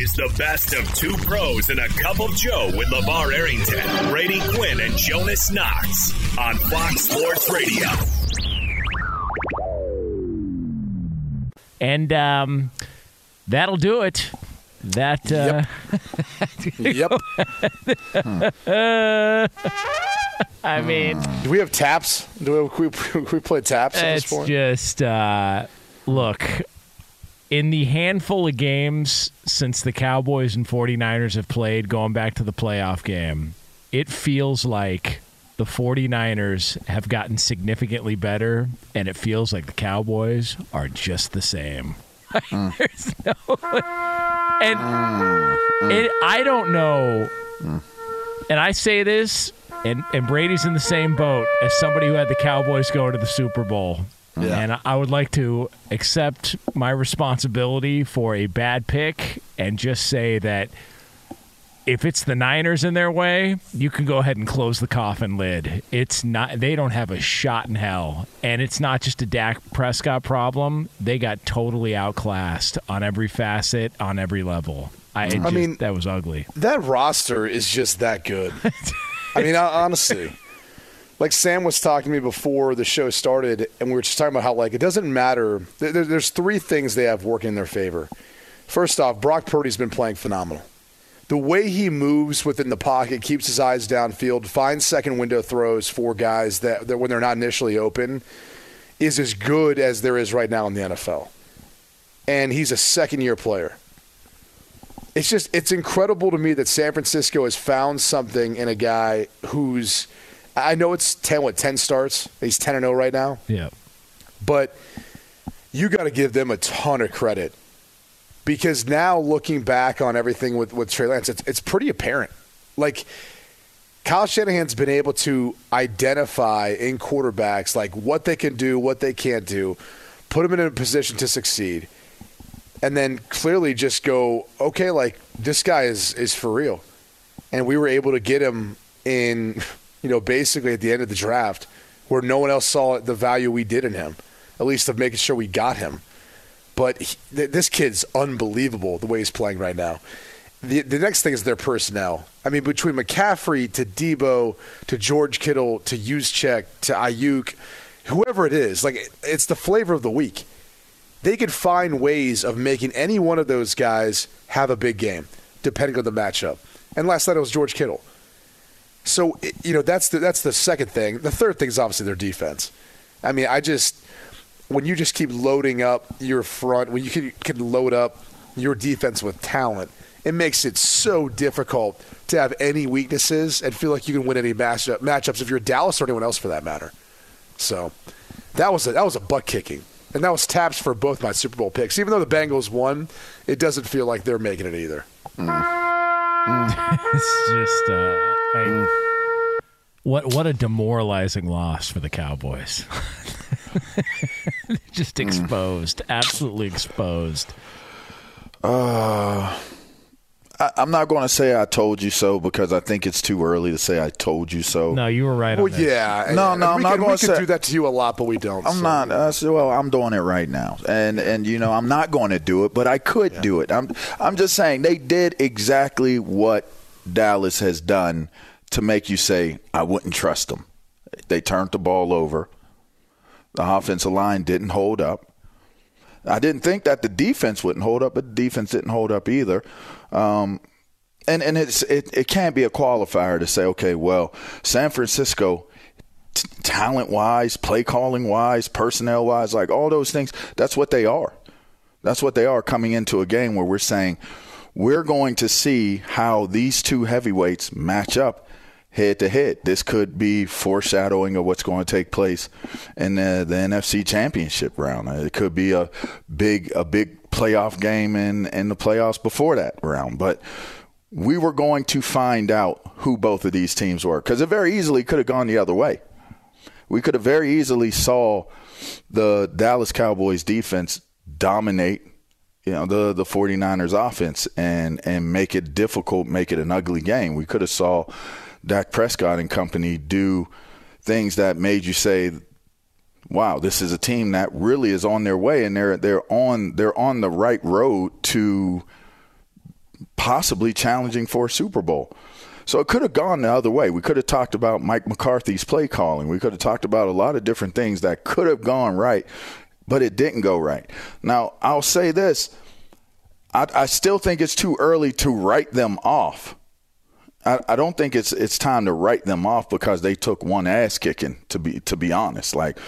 Is the best of two pros and a cup of Joe with LeVar Arrington, Brady Quinn, and Jonas Knox on Fox Sports Radio. And um, that'll do it. That uh, Yep. I mean, Do we have taps? Do we, we, we play taps at this it's just uh, look in the handful of games since the Cowboys and 49ers have played going back to the playoff game, it feels like the 49ers have gotten significantly better and it feels like the Cowboys are just the same. Hmm. There's no and hmm. it, I don't know hmm. and I say this, and, and Brady's in the same boat as somebody who had the Cowboys go to the Super Bowl. Yeah. And I would like to accept my responsibility for a bad pick and just say that if it's the Niners in their way, you can go ahead and close the coffin lid. It's not they don't have a shot in hell. And it's not just a Dak Prescott problem. They got totally outclassed on every facet, on every level. I, just- mean- that was ugly. that roster is just that good. I mean, honestly, like Sam was talking to me before the show started, and we were just talking about how like it doesn't matter. There, there- there's three things they have working in their favor. First off, Brock Purdy's been playing phenomenal. The way he moves within the pocket, keeps his eyes downfield, finds second window throws for guys that, that when they're not initially open, is as good as there is right now in the NFL. And he's a second year player it's just it's incredible to me that San Francisco has found something in a guy who's I know it's 10 what 10 starts. He's 10 and 0 right now, Yeah. but you got to give them a ton of credit because now looking back on everything with with Trey Lance, it's it's pretty apparent. Like Kyle Shanahan's been able to identify in quarterbacks like what they can do, what they can't do, put them in a position to succeed and then clearly just go, okay, like this guy is is for real, and we were able to get him in, you know, basically at the end of the draft, where no one else saw the value we did in him, at least of making sure we got him. But he, th- this kid's unbelievable the way he's playing right now. The the next thing is their personnel. I mean, between McCaffrey to Deebo to George Kittle to Juszczyk to Aiyuk, whoever it is, like it- it's the flavor of the week they could find ways of making any one of those guys have a big game, depending on the matchup. And last night it was George Kittle. So you know that's the that's the second thing. The third thing is obviously their defense. I mean, I just when you just keep loading up your front, when you can, can load up your defense with talent, it makes it so difficult to have any weaknesses and feel like you can win any matchup, matchups if you're Dallas or anyone else for that matter. So that was a, that was a butt kicking, and that was taps for both my Super Bowl picks. Even though the Bengals won, it doesn't feel like they're making it either. It's just uh, I, what what a demoralizing loss for the Cowboys. just exposed, absolutely exposed. Uh, I, I'm not going to say I told you so because I think it's too early to say I told you so. No, you were right. Well, on this. yeah. No, no, I'm we not gonna We say- do that to you a lot, but we don't. I'm so, not. you know. I said, well, I'm doing it right now, and and you know, I'm not going to do it, but I could do it. I'm I'm just saying they did exactly what Dallas has done to make you say I wouldn't trust them. They turned the ball over. The offensive line didn't hold up. I didn't think that the defense wouldn't hold up, but the defense didn't hold up either. Um, and and it's it, it can't be a qualifier to say, okay, well, San Francisco, t- talent wise, play calling wise, personnel wise, like all those things, that's what they are. That's what they are coming into a game where we're saying we're going to see how these two heavyweights match up head to head. This could be foreshadowing of what's going to take place in the, the NFC Championship round. It could be a big a big playoff game and, in the playoffs before that round, but we were going to find out who both of these teams were because it very easily could have gone the other way. We could have very easily saw the Dallas Cowboys defense dominate you know the the 49ers offense and and make it difficult make it an ugly game we could have saw Dak Prescott and company do things that made you say wow this is a team that really is on their way and they're they're on they're on the right road to possibly challenging for a Super Bowl so it could have gone the other way. We could have talked about Mike McCarthy's play calling. We could have talked about a lot of different things that could have gone right, but it didn't go right. Now, I'll say this I, I still think it's too early to write them off. I, I don't think it's it's time to write them off because they took one ass kicking. To be to be honest, like,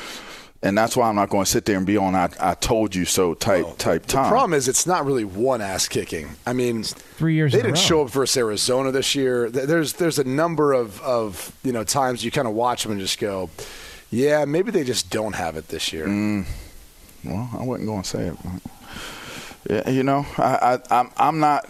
and that's why I'm not going to sit there and be on I, I told you so type type time. The problem is it's not really one ass kicking. I mean, three years They in didn't row. show up versus Arizona this year. There's there's a number of, of you know times you kind of watch them and just go, yeah, maybe they just don't have it this year. Mm. Well, I wasn't going to say it. Yeah, you know, I, I, I'm I'm not.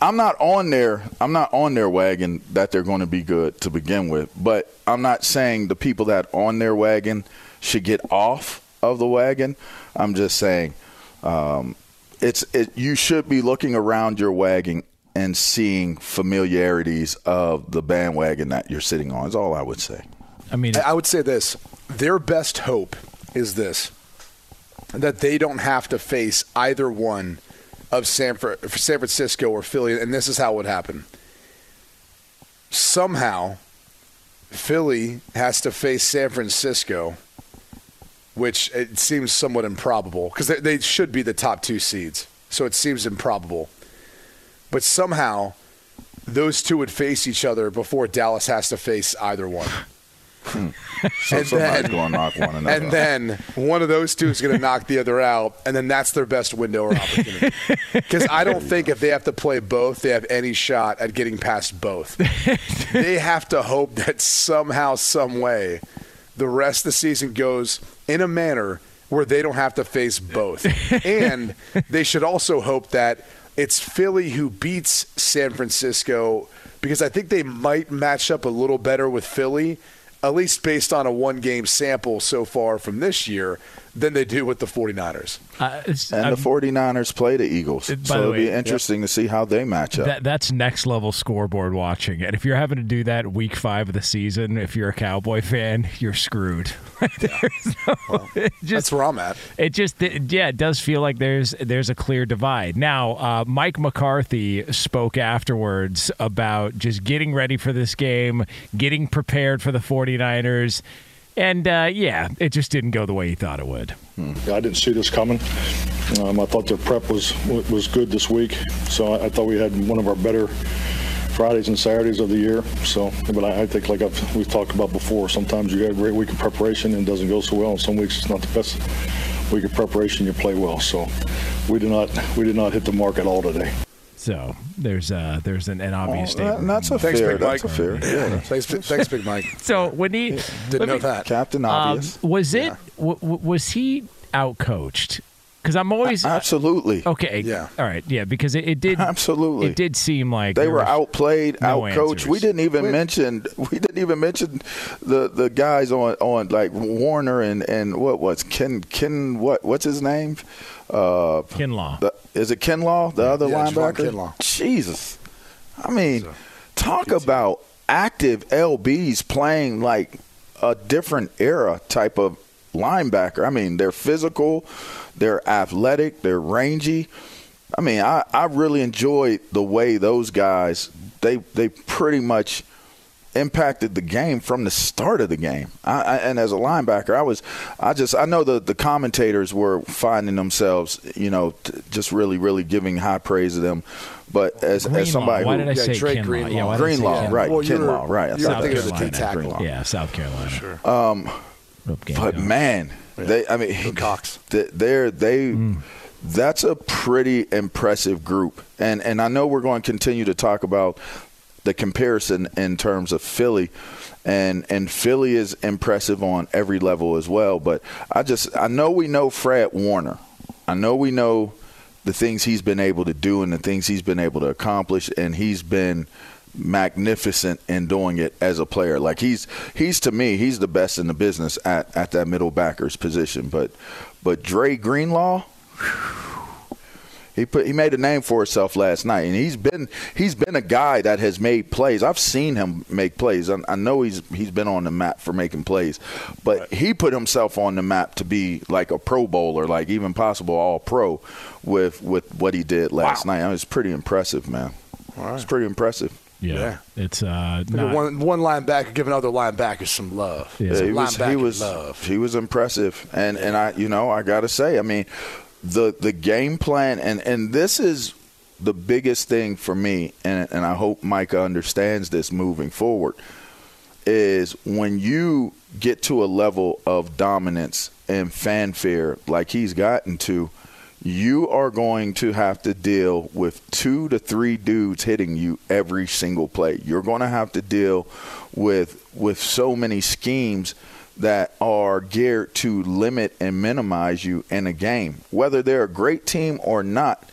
I'm not on their I'm not on their wagon that they're going to be good to begin with, but I'm not saying the people that on their wagon should get off of the wagon. I'm just saying um, it's it, you should be looking around your wagon and seeing familiarities of the bandwagon that you're sitting on. Is all I would say. I mean, I I would say this: their best hope is this that they don't have to face either one of San, San Francisco or Philly, and this is how it would happen. Somehow, Philly has to face San Francisco, which it seems somewhat improbable because they, they should be the top two seeds, so it seems improbable. But somehow, those two would face each other before Dallas has to face either one. Hmm. So And then- going to knock one another. And then one of those two is going to knock the other out, and then that's their best window or opportunity. Because I don't think if they have to play both, they have any shot at getting past both. they have to hope that somehow, some way, the rest of the season goes in a manner where they don't have to face both. and they should also hope that it's Philly who beats San Francisco because I think they might match up a little better with Philly, at least based on a one game sample so far from this year, than they do with the 49ers. uh, And I'm- the 49ers play the Eagles. By so it'll way, be yep. interesting to see how they match up. That, that's next level scoreboard watching. And if you're having to do that week five of the season, if you're a Cowboy fan, you're screwed. There's no, it That's just, where I'm at. it just, it- yeah, it does feel like there's there's a clear divide. Now, uh, Mike McCarthy spoke afterwards about just getting ready for this game, getting prepared for the 49ers. And uh, yeah, it just didn't go the way he thought it would. I didn't see this coming. Um, I thought their prep was was good this week, so I, I thought we had one of our better Fridays and Saturdays of the year. So, but I, I think, like I've, we've talked about before, sometimes you got a great week of preparation and it doesn't go so well, and some weeks it's not the best week of preparation. You play well, so we did not we did not hit the mark at all today. So there's uh, there's an, an obvious Well, that- statement. that's a Thanks, fair. Big That's Mike. a fair. Yeah. Thanks, thanks, Big Mike. so when he Didn't let know me- that. Captain Um, Obvious. was it w- w- was he outcoached? Because I'm always Absolutely. okay. Yeah. all right, yeah. Because it, it did Absolutely. it did seem like They were outplayed, no outcoached. answers. We didn't even mention we didn't even mention the the guys on on like Warner and and what was Ken Ken what what's his name? Uh, Kinlaw. the, is it Kinlaw, the other Yeah, Javon linebacker? Kinlaw. Jesus. I mean, talk about active LBs playing like a different era type of linebacker. I mean, they're physical, they're athletic, they're rangy. I mean, I, I really enjoyed the way those guys they they pretty much impacted the game from the start of the game. I, I, and as a linebacker, I was, I just, I know the the commentators were finding themselves, you know, t- just really, really giving high praise to them. But as, Greenlaw. as somebody Why who, did I Yeah, say Drake Kinlaw? Greenlaw. Yeah, why say Greenlaw, right? Well, you're- Kinlaw, right? I you're it was of the tackle. Greenlaw. Yeah, South Carolina. Sure. Rope game But coach. man, they I mean Cox. They're they Mm. that's a pretty impressive group. And and I know we're going to continue to talk about the comparison in terms of Philly and and Philly is impressive on every level as well, but I just I know we know Fred Warner. I know we know the things he's been able to do and the things he's been able to accomplish and he's been magnificent in doing it as a player. Like he's he's to me, he's the best in the business at, at that middle backers position. But but Dre Greenlaw, he put he made a name for himself last night, and he's been he's been a guy that has made plays. I've seen him make plays. I, I know he's he's been on the map for making plays, but he put himself on the map to be like a Pro Bowler, like even possible All Pro, with with what he did last night. It was pretty impressive, man. It's pretty impressive. Yeah, Yeah. it's uh, not, one one linebacker giving other linebackers some love. Yeah. Some he was he was love. he was impressive, and and I you know I got to say I mean the the game plan and and this is the biggest thing for me, and and I hope Micah understands this moving forward is when you get to a level of dominance and fanfare like he's gotten to, you are going to have to deal with two to three dudes hitting you every single play. You're going to have to deal with with so many schemes that are geared to limit and minimize you in a game. Whether they're a great team or not,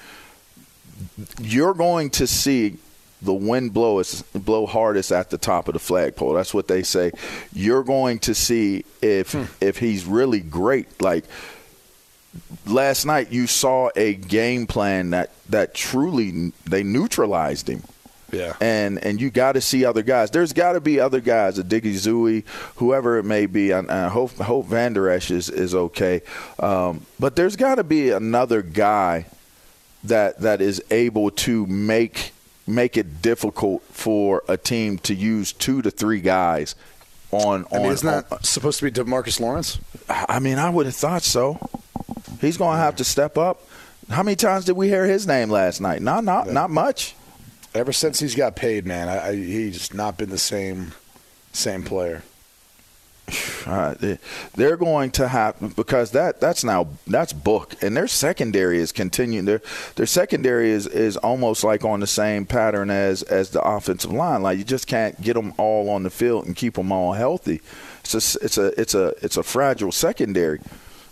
you're going to see the wind blow is blow hardest at the top of the flagpole. That's what they say. You're going to see if hmm. if he's really great. Like last night, you saw a game plan that that truly they neutralized him. Yeah. And and you got to see other guys. There's got to be other guys, a Diggy Zooey, whoever it may be. And I hope hope Vander Esch is is okay. Um, but there's got to be another guy that that is able to make make it difficult for a team to use two to three guys on I on. mean, isn't on- that supposed to be Demarcus Lawrence? I mean, I would have thought so. He's going to have to step up. How many times did we hear his name last night? Not not not much. Ever since he's got paid, man, I, I, he's not been the same same player. Uh, they- they're going to have because that that's now that's book and their secondary is continuing their their secondary is is almost like on the same pattern as as the offensive line. Like you just can't get them all on the field and keep them all healthy. It's a it's a it's a it's a fragile secondary.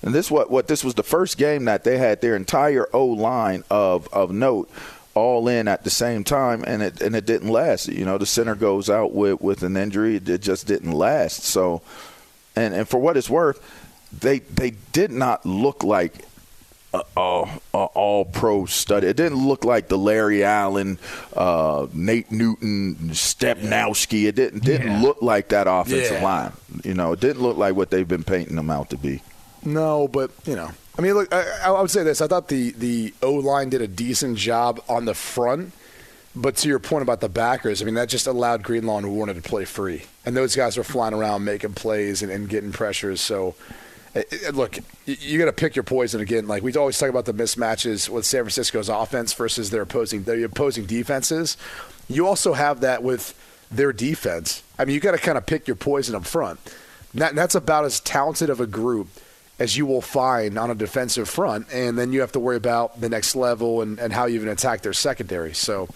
And this what what this was the first game that they had their entire O line of of note all in at the same time and it and it didn't last you know the center goes out with with an injury it just didn't last so and and for what it's worth, they they did not look like a, all pro study. It didn't look like the Larry Allen, uh, Nate Newton, Stepnoski. It didn't didn't Yeah. look like that offensive Yeah. line. You know, it didn't look like what they've been painting them out to be. No, but you know, I mean, look, I, I would say this: I thought the the O line did a decent job on the front, but to your point about the backers, I mean, that just allowed Greenlaw and Warner to play free, and those guys were flying around making plays and, and getting pressures. So, eh, eh, look, you, you got to pick your poison again. Like we always talk about the mismatches with San Francisco's offense versus their opposing their opposing defenses. You also have that with their defense. I mean, you got to kind of pick your poison up front. That, that's about as talented of a group as you will find on a defensive front, and then you have to worry about the next level and, and how you even attack their secondary. So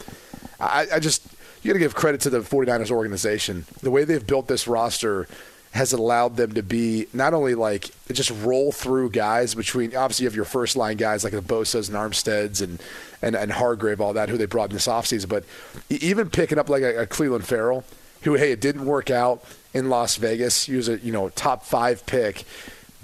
I, I just, you got to give credit to the 49ers organization. The way they've built this roster has allowed them to be not only like just roll through guys between, obviously, you have your first line guys like the Bosa's and Armsteads and, and, and Hargrave, all that, who they brought in this offseason, but even picking up like a, a Clelin Ferrell, who, hey, it didn't work out in Las Vegas. He was a, you know, top five pick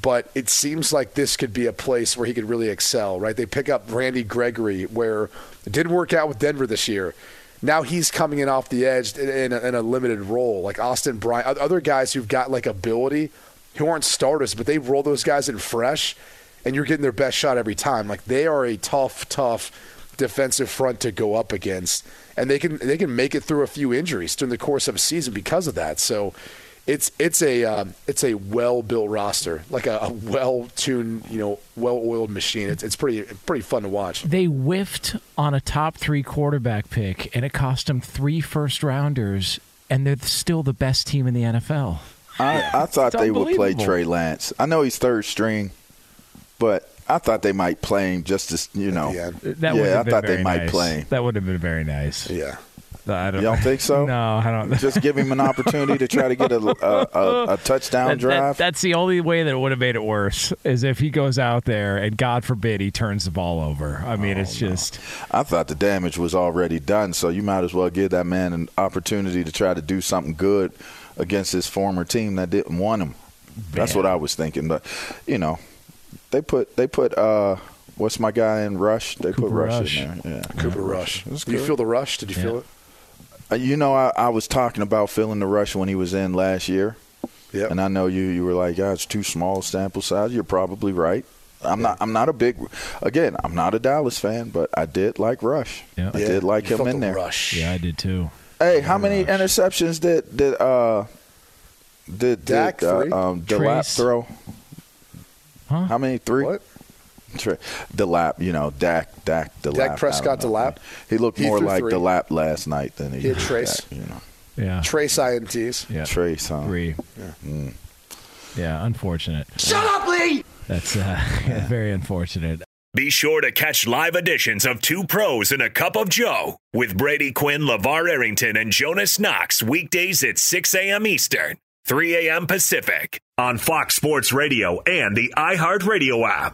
but it seems like this could be a place where he could really excel, right? They pick up Randy Gregory, where it didn't work out with Denver this year, now he's coming in off the edge in, a, in a limited role. Like Austin Bryant, other guys who've got like ability, who aren't starters, but they roll those guys in fresh, and you're getting their best shot every time. Like they are a tough, tough defensive front to go up against, and they can they can make it through a few injuries during the course of a season because of that. So it's it's a um, it's a well built roster, like a, a well tuned, you know, well oiled machine. It's it's pretty pretty fun to watch. They whiffed on a top three quarterback pick, and it cost them three first rounders, and they're still the best team in the NFL. I, I thought they would play. Trey Lance. I know he's third string, but I thought they might play him just as you know. the. That Yeah, would have I been thought they very might nice. play him. That would have been very nice. Yeah. I don't, You don't think so? No, I don't. Just give him an opportunity to try to get a a, a, a touchdown That- that- drive. that's the only way that it would have made it worse is if he goes out there and God forbid he turns the ball over. I mean, Oh, it's just I thought the damage was already done, so you might as well give that man an opportunity to try to do something good against his former team that didn't want him. That's what I was thinking. But you know, they put they put uh, what's my guy in Rush? They put Rush, Rush. in there. Yeah. Cooper Rush. That's Do you feel the rush? Did you feel it? Uh, You know, I, I was talking about feeling the rush when he was in last year, Yeah. and I know you you were like, "Yeah, it's too small sample size." You're probably right. I'm not. I'm not a big. Again, I'm not a Dallas fan, but I did like Rush. Yeah. I Yeah, did like you him in the there. Rush. yeah, I did too. Hey, how many interceptions did did uh did, Dak, did uh, um Delap Trace. throw? Huh? How many? Three. What? Tra- Delap, you know, Dak, Dak, Delap. Dak Prescott I don't. Delap? He looked He more like three. Delap last night than he, He had did Trace. Dak, you know, Yeah. Trace INTs. yeah. Trace. Huh? Three. Mm. Yeah, unfortunate. Shut up, Lee! That's uh, very unfortunate. Be sure to catch live editions of Two Pros and a Cup of Joe with Brady Quinn, LeVar Arrington, and Jonas Knox weekdays at 6 a.m. Eastern, 3 a.m. Pacific on Fox Sports Radio and the iHeartRadio app.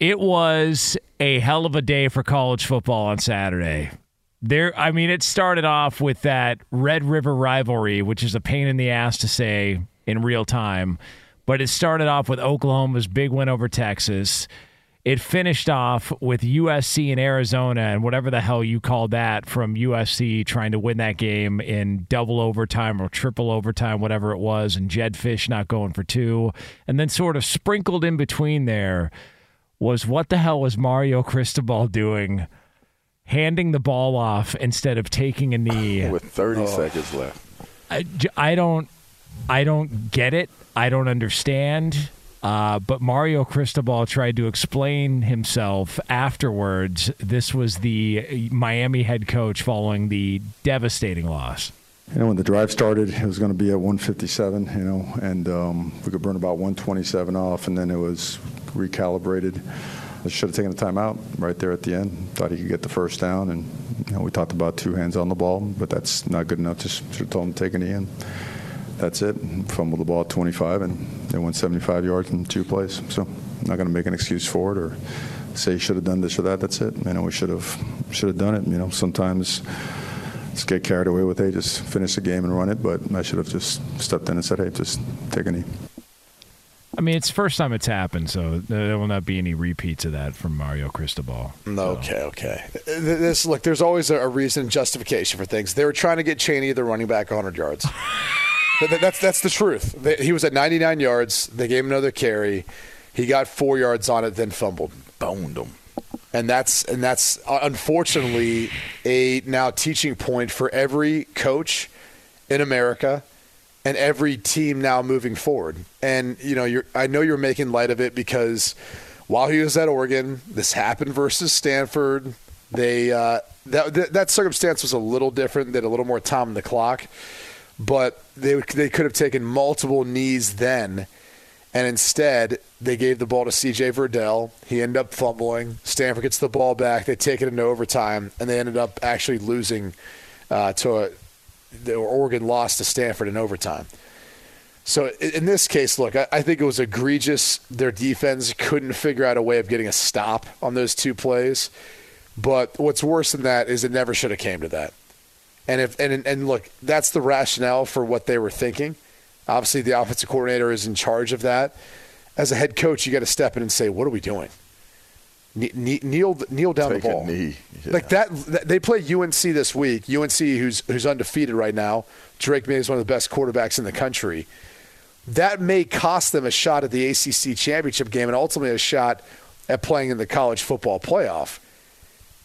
It was a hell of a day for college football on Saturday. There, I mean, it started off with that Red River rivalry, which is a pain in the ass to say in real time, but it started off with Oklahoma's big win over Texas. It finished off with USC and Arizona and whatever the hell you call that from USC trying to win that game in double overtime or triple overtime, whatever it was, and Jedd Fisch not going for two. And then sort of sprinkled in between there was what the hell was Mario Cristobal doing? Handing the ball off instead of taking a knee with 30 Oh. seconds left. I, j- I don't I don't get it. I don't understand. Uh, but Mario Cristobal tried to explain himself afterwards. This was the Miami head coach following the devastating loss. You know, when the drive started, it was going to be at 157, you know, and um, we could burn about 127 off, and then it was recalibrated. I should have taken a timeout right there at the end. Thought he could get the first down, and you know, we talked about two hands on the ball, but that's not good enough. Just should have told him to take a knee, and that's it. Fumbled the ball at 25, and they went 75 yards in two plays. So, I'm not going to make an excuse for it or say he should have done this or that. That's it. You know, we should have should have done it. You know, sometimes just get carried away with, hey, just finish the game and run it. But I should have just stepped in and said, hey, just take a knee. I mean, it's first time it's happened, so there will not be any repeats of that from Mario Cristobal. Mm, okay, okay. This look, there's always a, a reason, justification for things. They were trying to get Chaney, the running back, 100 yards. Th- th- that's that's the truth. He was at 99 yards. They gave him another carry. He got four yards on it, then fumbled. Boned him. And that's and that's uh, unfortunately a now teaching point for every coach in America and every team now moving forward. And you know, I know you're making light of it because while he was at Oregon, this happened versus Stanford. They uh, that that that circumstance was a little different. They had a little more time on the clock, but they they could have taken multiple knees then. And instead, they gave the ball to C.J. Verdell. He ended up fumbling. Stanford gets the ball back. They take it into overtime, and they ended up actually losing uh, to a. The Oregon lost to Stanford in overtime. So in this case, look, I, I think it was egregious. Their defense couldn't figure out a way of getting a stop on those two plays. But what's worse than that is it never should have came to that. And if and and look, that's the rationale for what they were thinking. Obviously, the offensive coordinator is in charge of that. As a head coach, you got to step in and say, "What are we doing?" Kne- kne- Kneel, kneel down Take the ball. knee. Yeah. Like that, that- They play UNC this week. UNC, who's who's undefeated right now. Drake Maye is one of the best quarterbacks in the country. That may cost them a shot at the ACC championship game and ultimately a shot at playing in the college football playoff.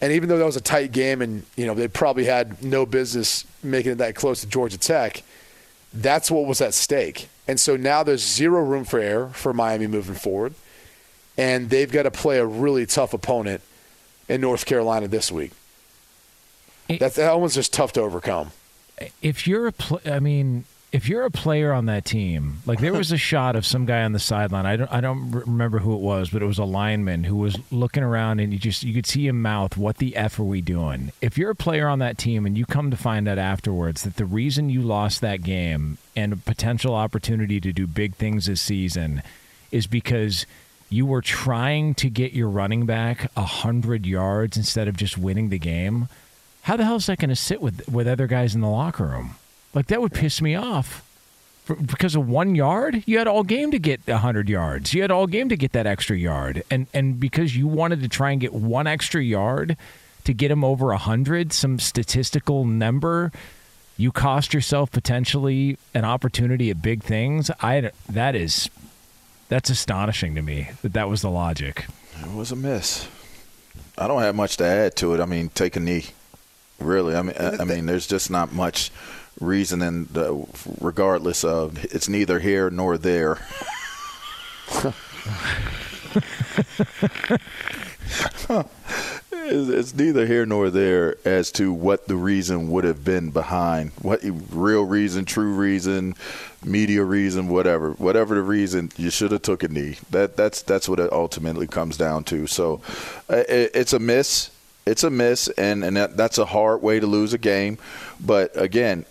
And even though that was a tight game, and you know they probably had no business making it that close to Georgia Tech, that's what was at stake. And so now there's zero room for error for Miami moving forward, and they've got to play a really tough opponent in North Carolina this week. That's that one's just tough to overcome. if you're a pl- I mean, if you're a player on that team, like there was a shot of some guy on the sideline. I don't I don't remember who it was, but it was a lineman who was looking around and you just you could see him mouth, "What the f are we doing?" If you're a player on that team and you come to find out afterwards that the reason you lost that game and a potential opportunity to do big things this season is because you were trying to get your running back a hundred yards instead of just winning the game. How the hell is that going to sit with with other guys in the locker room? Like that would piss me off. For, because of one yard, you had all game to get hundred yards. You had all game to get that extra yard, and and because you wanted to try and get one extra yard to get him over hundred, some statistical number, you cost yourself potentially an opportunity at big things. I that is that's astonishing to me that that was the logic. It was a miss. I don't have much to add to it. I mean, take a knee. Really, I mean, I, I mean, there's just not much reasoning, uh, regardless of it's neither here nor there. it's, it's neither here nor there as to what the reason would have been behind what real reason, true reason, media reason, whatever, whatever the reason, you should have took a knee. That that's that's what it ultimately comes down to. So, uh, it, it's a miss. It's a miss, and and that, that's a hard way to lose a game. But again,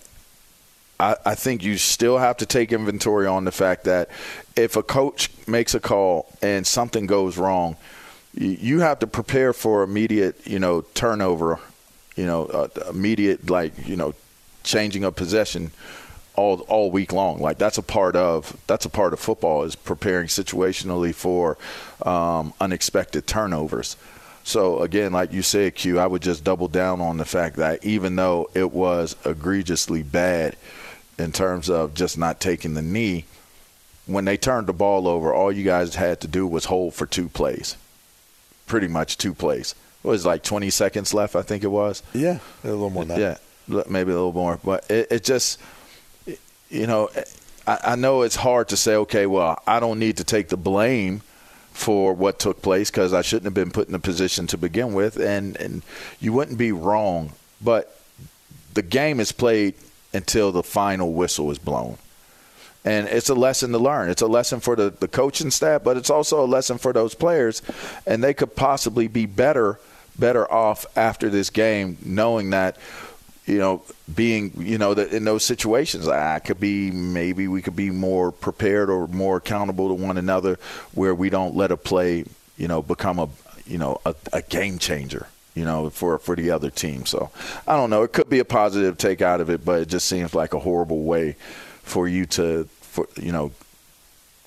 I, I think you still have to take inventory on the fact that if a coach makes a call and something goes wrong, you, have to prepare for immediate, you know, turnover, you know, uh, immediate like you know, changing of possession all all week long. Like that's a part of that's a part of football is preparing situationally for um, unexpected turnovers. So again, like you said, Q, I would just double down on the fact that even though it was egregiously bad in terms of just not taking the knee, when they turned the ball over, all you guys had to do was hold for two plays. Pretty much two plays. It was like 20 seconds left, I think it was. Yeah, a little more than that. Yeah, maybe a little more. But it, it just, you know, I, I know it's hard to say, okay, well, I don't need to take the blame for what took place because I shouldn't have been put in a position to begin with, and and you wouldn't be wrong. But the game is played until the final whistle is blown. And it's a lesson to learn. It's a lesson for the, the coaching staff, but it's also a lesson for those players. And they could possibly be better better off after this game knowing that you know, being, you know, that in those situations, I could be maybe we could be more prepared or more accountable to one another, where we don't let a play, you know, become a, you know, a, a game changer, you know, for for the other team. So I don't know. It could be a positive take out of it, but it just seems like a horrible way for you to, for you know,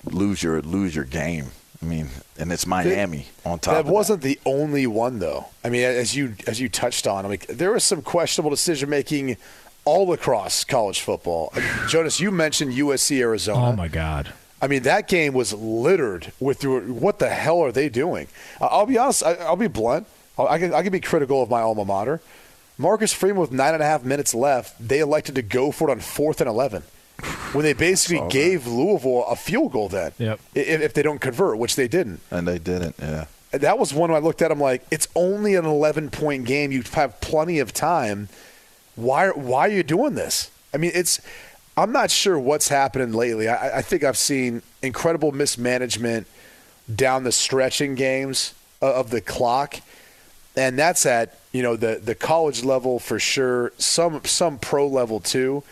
lose your lose your game. I mean, and it's Miami on top. That of wasn't the only one, though. I mean, as you as you touched on, I mean, there was some questionable decision making all across college football. Jonas, you mentioned USC Arizona. Oh my God. I mean, that game was littered with what the hell are they doing? I'll be honest. I'll be blunt. I can I can be critical of my alma mater. Marcus Freeman with nine and a half minutes left, they elected to go for it on fourth and eleven when they basically gave Louisville a field goal then. Yep. If, if they don't convert, which they didn't. And they didn't, yeah. That was one I looked at. I'm like, it's only an 11 point game. You have plenty of time. Why? Why are you doing this? I mean, it's. I'm not sure what's happening lately. I, I think I've seen incredible mismanagement down the stretching games of the clock, and that's at you know the the college level for sure. Some some pro level too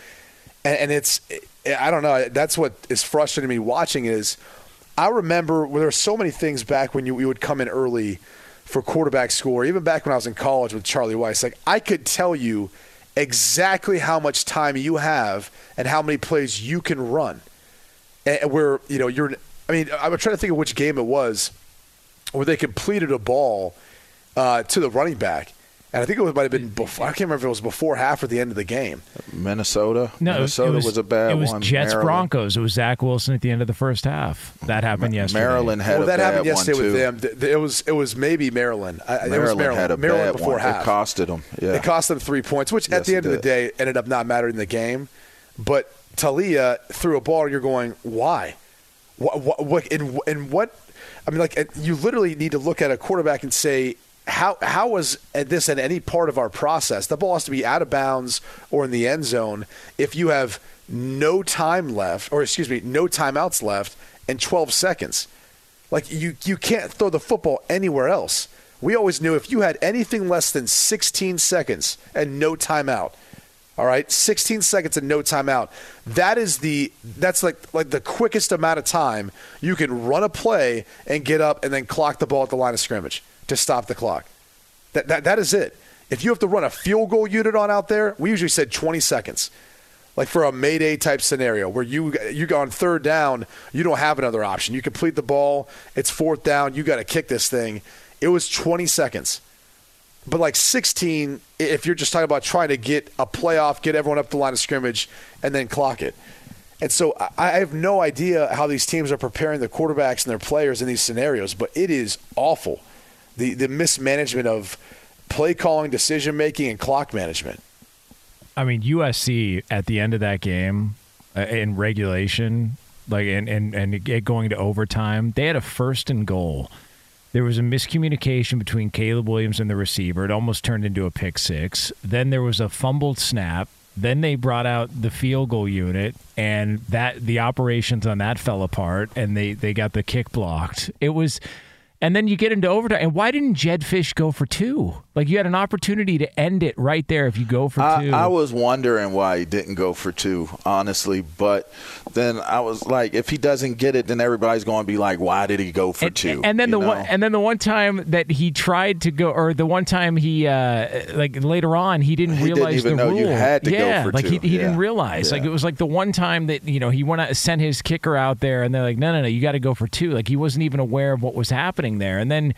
and, and it's I don't know. That's what is frustrating me watching is I remember there were so many things back when you, you would come in early for quarterback score, even back when I was in college with Charlie Weis. Like I could tell you exactly how much time you have and how many plays you can run. And where you know you're. I mean, I'm trying to think of which game it was where they completed a ball uh, to the running back and I think it might have been before. I can't remember if it was before half or the end of the game. Minnesota. No, Minnesota was, was, a bad It was one. Jets Maryland. Broncos. It was Zach Wilson at the end of the first half. That happened yesterday. Maryland had well, a that bad happened yesterday with them. Th- th- It was it was maybe Maryland. I, Maryland, it was Maryland. had a Maryland bad before one. half. It costed them. Yeah. It cost them three points, which Yes, at the end of the day ended up not mattering in the game. But Taulia threw a ball, and you're going, why? What? What? what and, and what? I mean, like you literally need to look at a quarterback and say, how how was this in any part of our process? The ball has to be out of bounds or in the end zone if you have no time left, or excuse me, no timeouts left and 12 seconds. Like you you can't throw the football anywhere else. We always knew if you had anything less than 16 seconds and no timeout, all right, 16 seconds and no timeout. That is the that's like like the quickest amount of time you can run a play and get up and then clock the ball at the line of scrimmage to stop the clock. That that, that is it. If you have to run a field goal unit on out there, we usually said 20 seconds. Like for a mayday type scenario where you you go on third down, you don't have another option. You complete the ball, it's fourth down, you got to kick this thing. It was 20 seconds. But like 16, if you're just talking about trying to get a playoff, get everyone up the line of scrimmage, and then clock it. And so I have no idea how these teams are preparing their quarterbacks and their players in these scenarios, but it is awful. The the mismanagement of play calling, decision making, and clock management. I mean, USC at the end of that game uh, in regulation, like and and and it going to overtime, they had a first and goal. There was a miscommunication between Caleb Williams and the receiver. It almost turned into a pick six. Then there was a fumbled snap. Then they brought out the field goal unit, and that the operations on that fell apart, and they they got the kick blocked. It was And then you get into overtime. And why didn't Jedd Fisch go for two? Like you had an opportunity to end it right there if you go for I, two. I was wondering why he didn't go for two, honestly. But then I was like, if he doesn't get it, then everybody's going to be like, why did he go for and, two? And then the one, and then the one time that he tried to go, or the one time he, uh, like later on, he didn't He didn't realize even the know rule. you had to go yeah, like he, two. he Yeah. didn't realize. Like it was like the one time that you know he went out, sent his kicker out there, and they're like, no, no, no, you got to go for two. Like he wasn't even aware of what was happening there, and then.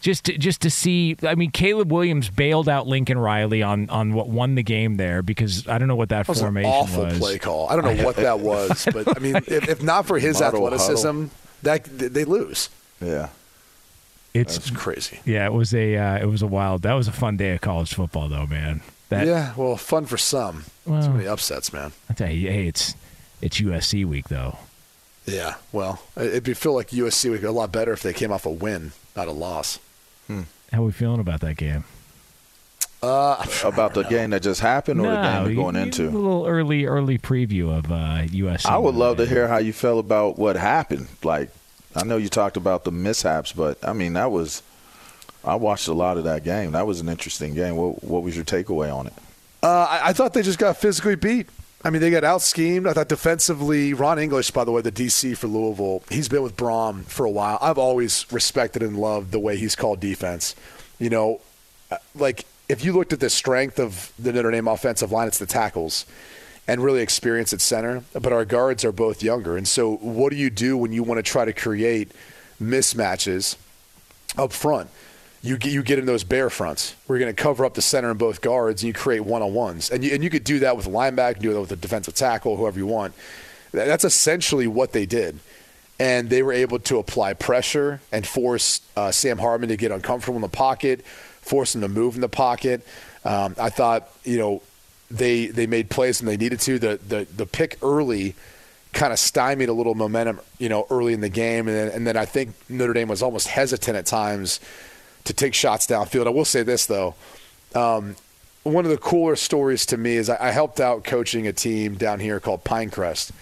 Just to, just to see, I mean, Caleb Williams bailed out Lincoln Riley on, on what won the game there because I don't know what that, That was formation an awful was. play call. I don't know what that was, but I mean, if, if not for his Model athleticism, that they lose. yeah. It's It's crazy. yeah, it was a uh, it was a wild. That was a fun day of college football, though, man. That yeah, well, fun for some. Well- Too many upsets, man. I tell you, hey, it's it's USC week though. Yeah, well, it'd be feel like USC would be a lot better if they came off a win, not a loss. How are we feeling about that game? Uh, About the game that just happened or the game we're going you- into? a little early early preview of uh, USC. I would love to hear how you felt about what happened. Like, I know you talked about the mishaps, but I mean, that was. I watched a lot of that game. That was an interesting game. What, what was your takeaway on it? Uh, I, I thought they just got physically beat. I mean, they got out schemed. I thought defensively, Ron English, by the way, the DC for Louisville, he's been with Brohm for a while. I've always respected and loved the way he's called defense. You know, uh, like if you looked at the strength of the Notre Dame offensive line, it's the tackles and really experience at center. But our guards are both younger. And so, what do you do when you want to try to create mismatches up front? You get, you get in those bear fronts. We're going to cover up the center and both guards, and you create one on ones. And you, and you could do that with a linebacker, do that with a defensive tackle, whoever you want. That's essentially what they did. And they were able to apply pressure and force uh, Sam Hartman to get uncomfortable in the pocket, force him to move in the pocket. Um, I thought, you know, they they made plays when they needed to. The the, the pick early kind of stymied a little momentum, you know, early in the game, and then, and then I think Notre Dame was almost hesitant at times to take shots downfield. I will say this though, um, one of the cooler stories to me is I, I helped out coaching a team down here called Pinecrest,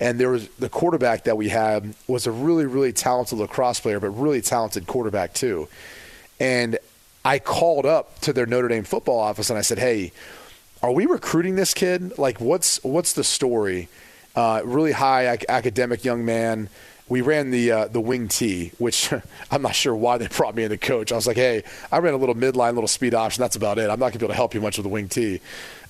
and there was the quarterback that we had was a really really talented lacrosse player, but really talented quarterback too, and I called up to their Notre Dame football office and I said, hey. Are we recruiting this kid? Like, what's what's the story? Uh, really high ac- academic young man. We ran the uh, the wing T, which I'm not sure why they brought me in the coach. I was like, hey, I ran a little midline, little speed option. That's about it. I'm not gonna be able to help you much with the wing T.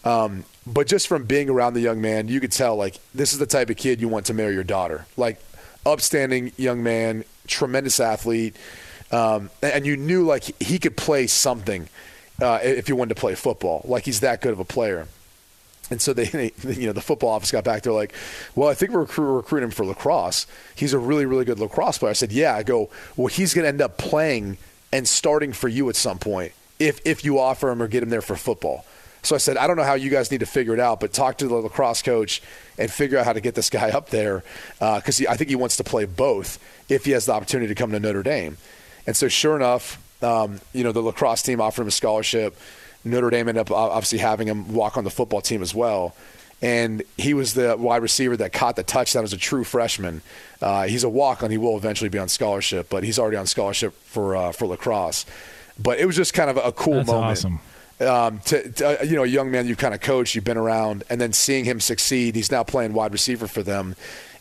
Um, but just from being around the young man, you could tell like this is the type of kid you want to marry your daughter. Like, upstanding young man, tremendous athlete, um, and you knew like he could play something uh, if you wanted to play football. Like he's that good of a player. And so they, they, you know, the football office got back. They're like, "Well, I think we're recru- recruiting him for lacrosse. He's a really, really good lacrosse player." I said, "Yeah." I go, "Well, he's going to end up playing and starting for you at some point if if you offer him or get him there for football." So I said, "I don't know how you guys need to figure it out, but talk to the lacrosse coach and figure out how to get this guy up there because I think he wants to play both if he has the opportunity to come to Notre Dame." And so, sure enough, um, you know, the lacrosse team offered him a scholarship. Notre Dame ended up obviously having him walk on the football team as well. And he was the wide receiver that caught the touchdown as a true freshman. Uh, he's a walk on. He will eventually be on scholarship, but he's already on scholarship for uh, for lacrosse. But it was just kind of a cool That's moment. awesome. Um, to, to, uh, you know, a young man you've kind of coached, you've been around, and then seeing him succeed. He's now playing wide receiver for them.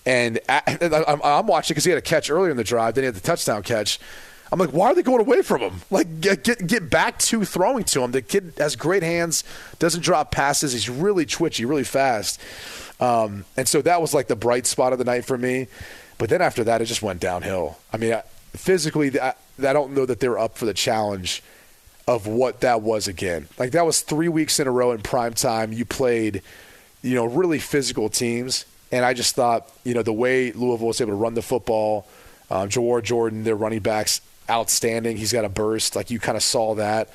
And I- I'm, I'm watching because he had a catch earlier in the drive, then he had the touchdown catch. I'm like, why are they going away from him? Like, get get, get back to throwing to him. The kid has great hands, doesn't drop passes. He's really twitchy, really fast. Um, and so that was like the bright spot of the night for me. But then after that, it just went downhill. I mean, I, physically, I, I don't know that they're up for the challenge of what that was again. Like that was three weeks in a row in prime time. You played, you know, really physical teams, and I just thought, you know, the way Louisville was able to run the football, um, Jawhar Jordan, their running backs, outstanding. He's got a burst, like you kind of saw that,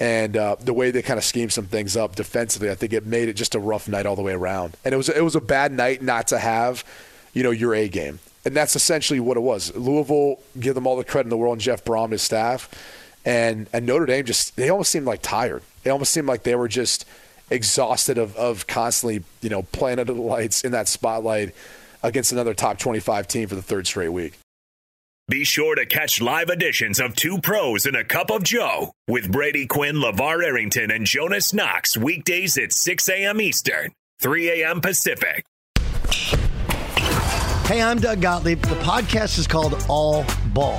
and uh, the way they kind of schemed some things up defensively, I think it made it just a rough night all the way around. And it was it was a bad night not to have, you know, your A game. And that's essentially what it was. Louisville, give them all the credit in the world, and Jeff Brohm, his staff and and Notre Dame just they almost seemed like tired. They almost seemed like they were just exhausted of of constantly you know playing under the lights in that spotlight against another top twenty five team for the third straight week. Be sure to catch live editions of Two Pros and a Cup of Joe with Brady Quinn, LaVar Arrington, and Jonas Knox weekdays at 6 a.m. Eastern, 3 a.m. Pacific. Hey, I'm Doug Gottlieb. The podcast is called All Ball.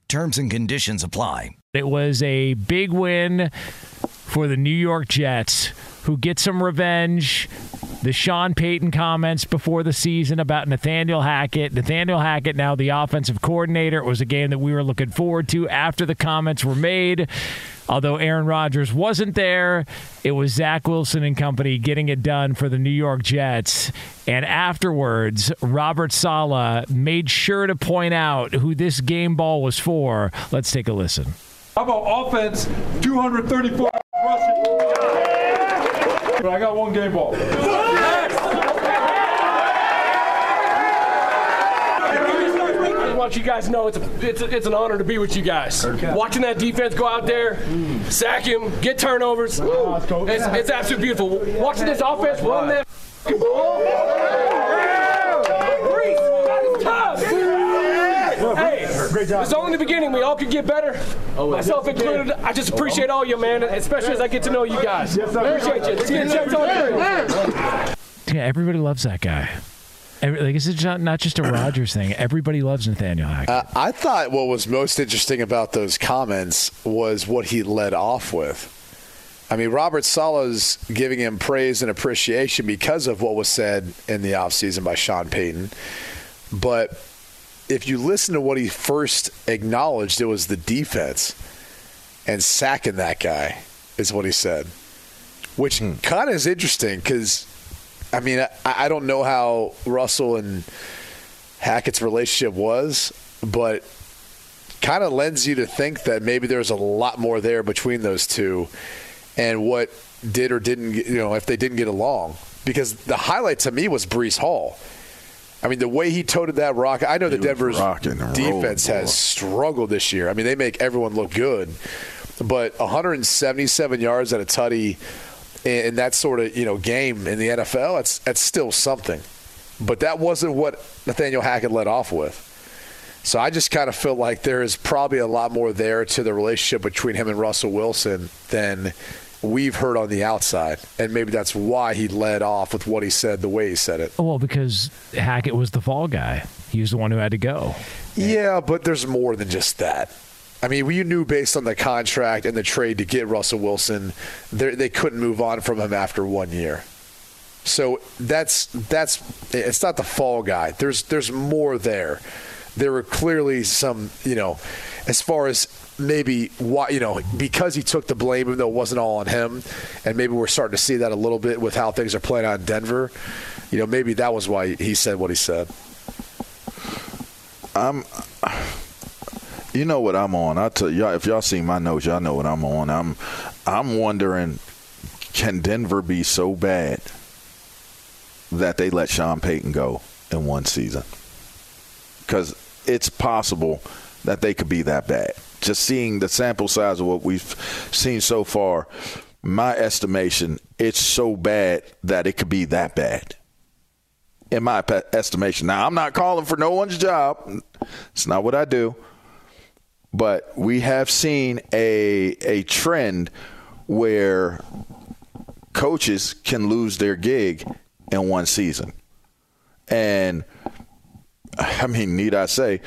Terms and conditions apply. It was a big win for the New York Jets, who get some revenge. The Sean Payton comments before the season about Nathaniel Hackett. Nathaniel Hackett, now the offensive coordinator. It was a game that we were looking forward to after the comments were made. Although Aaron Rodgers wasn't there, it was Zach Wilson and company getting it done for the New York Jets. And afterwards, Robert Saleh made sure to point out who this game ball was for. Let's take a listen. How about offense? 234 rushing. But I got one game ball. I want you guys to know it's a, it's, a, it's an honor to be with you guys. Watching that defense go out there, sack him, get turnovers, it's, it's absolutely beautiful. Watching this offense run that f***ing ball. Breece, that is tough. It's only the beginning. We all could get better, myself included. I just appreciate all you, man, especially as I get to know you guys. Appreciate you. Let's get Jets on three. Yeah, everybody loves that guy. Every, like, it's just not, not just a Rodgers thing. Everybody loves Nathaniel Hackett. Uh, I thought what was most interesting about those comments was what he led off with. I mean, Robert Saleh's giving him praise and appreciation because of what was said in the offseason by Sean Payton. But if you listen to what he first acknowledged, it was the defense. and sacking that guy, is what he said. Which kind of is interesting because, I mean, I, I don't know how Russell and Hackett's relationship was, but kind of lends you to think that maybe there's a lot more there between those two and what did or didn't, you know, if they didn't get along. Because the highlight to me was Breece Hall. I mean, the way he toted that rock, I know the was Denver's defense rolling, has struggled this year. I mean, they make everyone look good, but 177 yards at a tutty in, that sort of you know game in the NFL, that's that's still something. But that wasn't what Nathaniel Hackett led off with. So I just kind of feel like there is probably a lot more there to the relationship between him and Russell Wilson than we've heard on the outside, and maybe that's why he led off with what he said the way he said it. Well, because Hackett was the fall guy. He was the one who had to go. Yeah, but there's more than just that. I mean, we knew based on the contract and the trade to get Russell Wilson, they couldn't move on from him after one year. So that's that's it's not the fall guy. There's there's more there. There were clearly some, you know, as far as maybe why you know because he took the blame even though it wasn't all on him, and maybe we're starting to see that a little bit with how things are playing out in Denver. You know, maybe that was why he said what he said. I'm. You know what I'm on. I tell y'all if y'all see my notes, y'all know what I'm on. I'm I'm wondering, can Denver be so bad that they let Sean Payton go in one season? Because it's possible that they could be that bad. Just seeing the sample size of what we've seen so far, my estimation, it's so bad that it could be that bad in my estimation. Now, I'm not calling for no one's job. It's not what I do. But we have seen a a trend where coaches can lose their gig in one season. And I mean, need I say,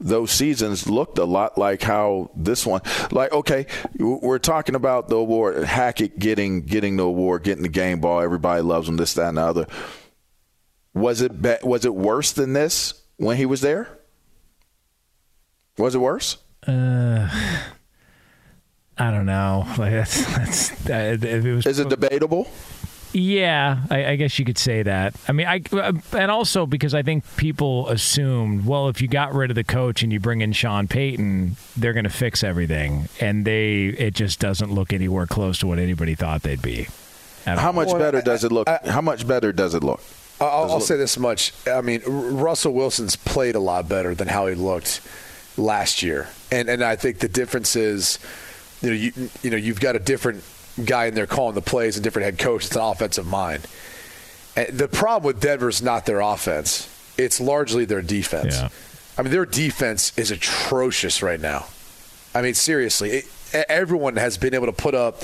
those seasons looked a lot like how this one like okay we're talking about the award hackett getting getting the award getting the game ball everybody loves him this that and the other was it be- was it worse than this when he was there? Was it worse? Uh, I don't know. Like that's that's that, if it was. Is it debatable? Yeah, I, I guess you could say that. I mean, I and also because I think people assumed, well, if you got rid of the coach and you bring in Sean Payton, they're going to fix everything, and they it just doesn't look anywhere close to what anybody thought they'd be. How all. much better does it look? How much better does it look? I'll, it I'll look- say this much. I mean, R- Russell Wilson's played a lot better than how he looked last year, and and I think the difference is, you know, you you know, you've got a different guy in there calling the plays, a different head coach. It's an offensive mind. And the problem with Denver is not their offense; it's largely their defense. Yeah. I mean, their defense is atrocious right now. I mean, seriously, it, everyone has been able to put up,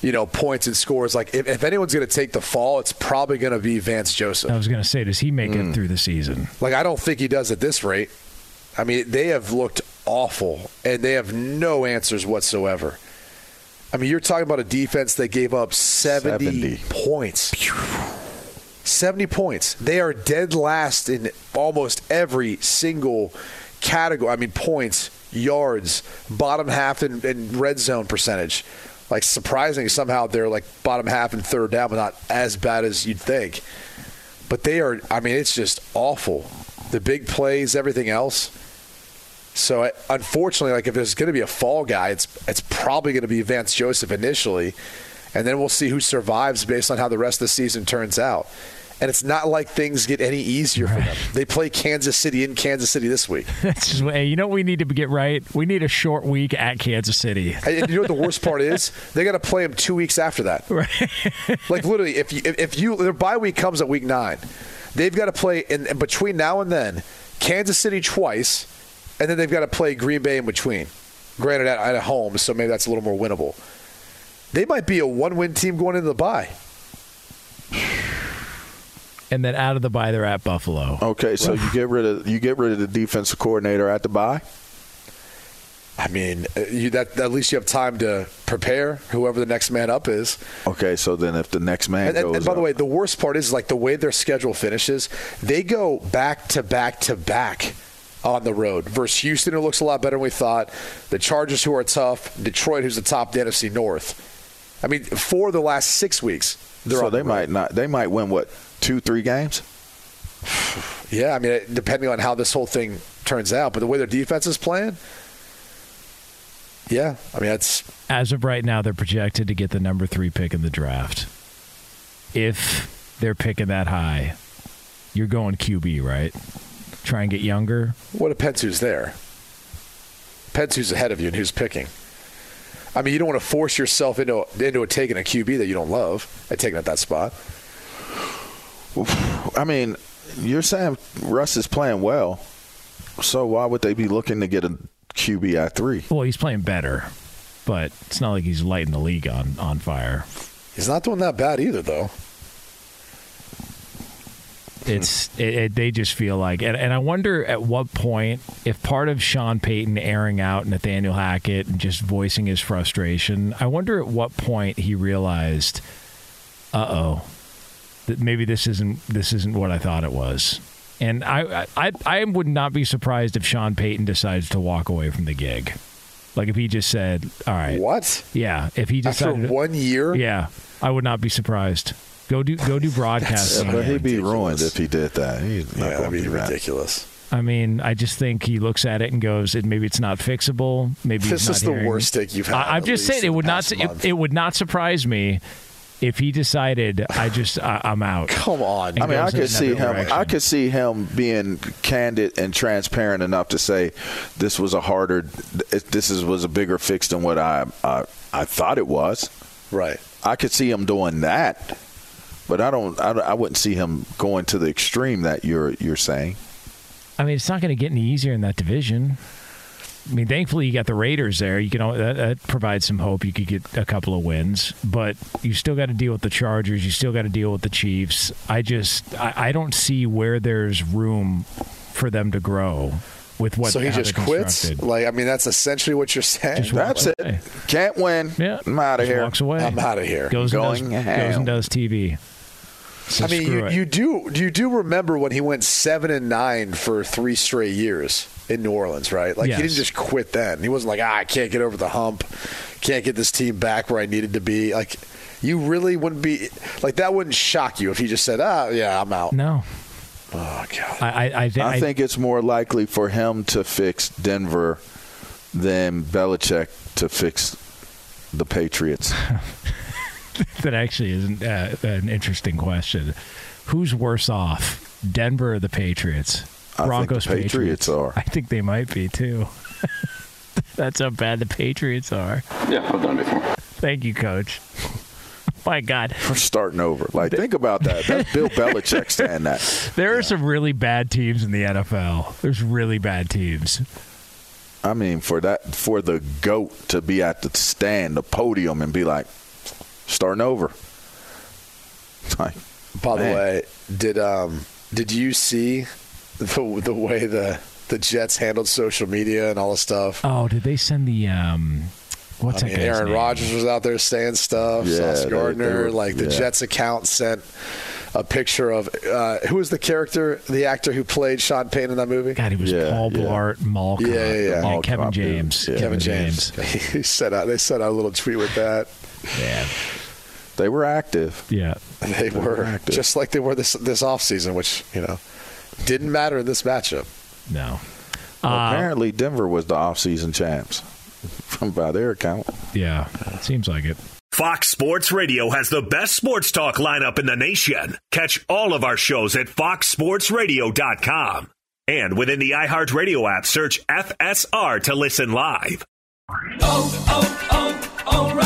you know, points and scores. Like, if, if anyone's going to take the fall, it's probably going to be Vance Joseph. I was going to say, does he make it mm. through the season? Like, I don't think he does at this rate. I mean, they have looked awful, and they have no answers whatsoever. I mean, you're talking about a defense that gave up 70, 70. points. 70 points. They are dead last in almost every single category. I mean, points, yards, bottom half in, in red zone percentage. Like, surprising somehow they're like bottom half and third down, but not as bad as you'd think. But they are, I mean, it's just awful. The big plays, everything else. So I- unfortunately, like if there's going to be a fall guy, it's it's probably going to be Vance Joseph initially, and then we'll see who survives based on how the rest of the season turns out. And it's not like things get any easier for them. They play Kansas City in Kansas City this week. That's just, hey, you know what we need to get right? We need a short week at Kansas City. And you know what the worst part is? They got to play them two weeks after that. Right. like literally, if you, if, if you their bye week comes at week nine, they've got to play in, in between now and then Kansas City twice, and then they've got to play Green Bay in between. Granted, at, at home, so maybe that's a little more winnable. They might be a one-win team going into the bye. And then out of the bye, they're at Buffalo. Okay, so you get rid of you get rid of the defensive coordinator at the bye. I mean, uh, you, that at least you have time to prepare. Whoever the next man up is. Okay, so then if the next man And, and- goes, and by the way, the worst part is like the way their schedule finishes. They go back to back to back on the road versus Houston, who looks a lot better than we thought. The Chargers, who are tough. Detroit, who's the top of the NFC North. I mean, for the last six weeks, they're so on the they road. might not. They might win what two, three games. Yeah, I mean, depending on how this whole thing turns out, but the way their defense is playing, yeah, I mean, that's As of right now, they're projected to get the number three pick in the draft. If they're picking that high, you're going QB, right? Try and get younger. what depends who's there. Depends who's ahead of you and who's picking. I mean, you don't want to force yourself into into a taking a QB that you don't love and taking at that spot. I mean, you're saying Russ is playing well, so why would they be looking to get a QB at three? Well, he's playing better, but it's not like he's lighting the league on, on fire. He's not doing that bad either, though. It's it, it, they just feel like, and, and I wonder at what point if part of Sean Payton airing out Nathaniel Hackett and just voicing his frustration. I wonder at what point he realized, uh oh, that maybe this isn't this isn't what I thought it was. And I, I I would not be surprised if Sean Payton decides to walk away from the gig. Like if he just said, "All right, what?" Yeah, if he After decided one year, yeah, I would not be surprised. Go do go do broadcasting. but he'd be ruined if he did that. He's not Yeah, going that'd to be do that. ridiculous. I mean, I just think he looks at it and goes, "It maybe it's not fixable. Maybe This he's not is the hearing- worst take you've had, I, I'm just least saying it would not. It, it would not surprise me if he decided, "I just I, I'm out." Come on. I mean, I could see another him. I could see him being candid and transparent enough to say, "This was a harder. This is was a bigger fix than what I I, I thought it was." Right. I could see him doing that, but I don't. I, don't- I wouldn't see him going to the extreme that you're you're saying. I mean, it's not going to get any easier in that division. I mean, thankfully you got the Raiders there. You can al- that, that provides some hope. You could get a couple of wins, but you still got to deal with the Chargers. You still got to deal with the Chiefs. I just I, I don't see where there's room for them to grow with what. so he just quits. Like, I mean, that's essentially what you're saying. Just walks That's away. it. Can't win. Yeah, I'm out of here. Walks away. I'm out of here. Goes and does, goes and does TV. So I mean, you, it. you do you do remember when he went seven and nine for three straight years in New Orleans, right? Like Yes. he didn't just quit then. He wasn't like, ah, I can't get over the hump, can't get this team back where I needed to be. Like you really wouldn't be like that. Wouldn't shock you if he just said, ah, yeah, I'm out. no. Oh god. I I, I, thi- I think it's more likely for him to fix Denver than Belichick to fix the Patriots. that actually isn't uh, an interesting question. Who's worse off, Denver or the Patriots? I think Broncos, the Patriots are. I think they might be too. That's how bad the Patriots are. Yeah, I've done it before. Thank you, Coach. My God, We're starting over. Like, think about that. That's Bill Belichick saying that. there are some really bad teams in the NFL. There's really bad teams. I mean, for that, for the goat to be at the stand, the podium, and be like, starting over. Like, By the way, did um did you see the the way the the Jets handled social media and all the stuff? Oh, did they send the um? What's I that mean, Aaron name? Rodgers was out there saying stuff. Yeah, Sauce Gardner, they were- like the yeah. Jets account sent a picture of uh, who was the character, the actor who played Sean Payton in that movie? God, he was Yeah, Paul yeah. Blart, Malcolm, Yeah, yeah, yeah. and Malcolm, Kevin. James. Yeah. Kevin James. he sent out. They sent out a little tweet with that. Yeah, they were active. yeah. They were active. just like they were this this off season, which you know didn't matter in this matchup. No. Well, Uh, apparently, Denver was the offseason champs, from by their account. Yeah, seems like it. Fox Sports Radio has the best sports talk lineup in the nation. Catch all of our shows at foxsportsradio.com. And within the iHeartRadio app, search FSR to listen live. oh, oh, O'Reilly.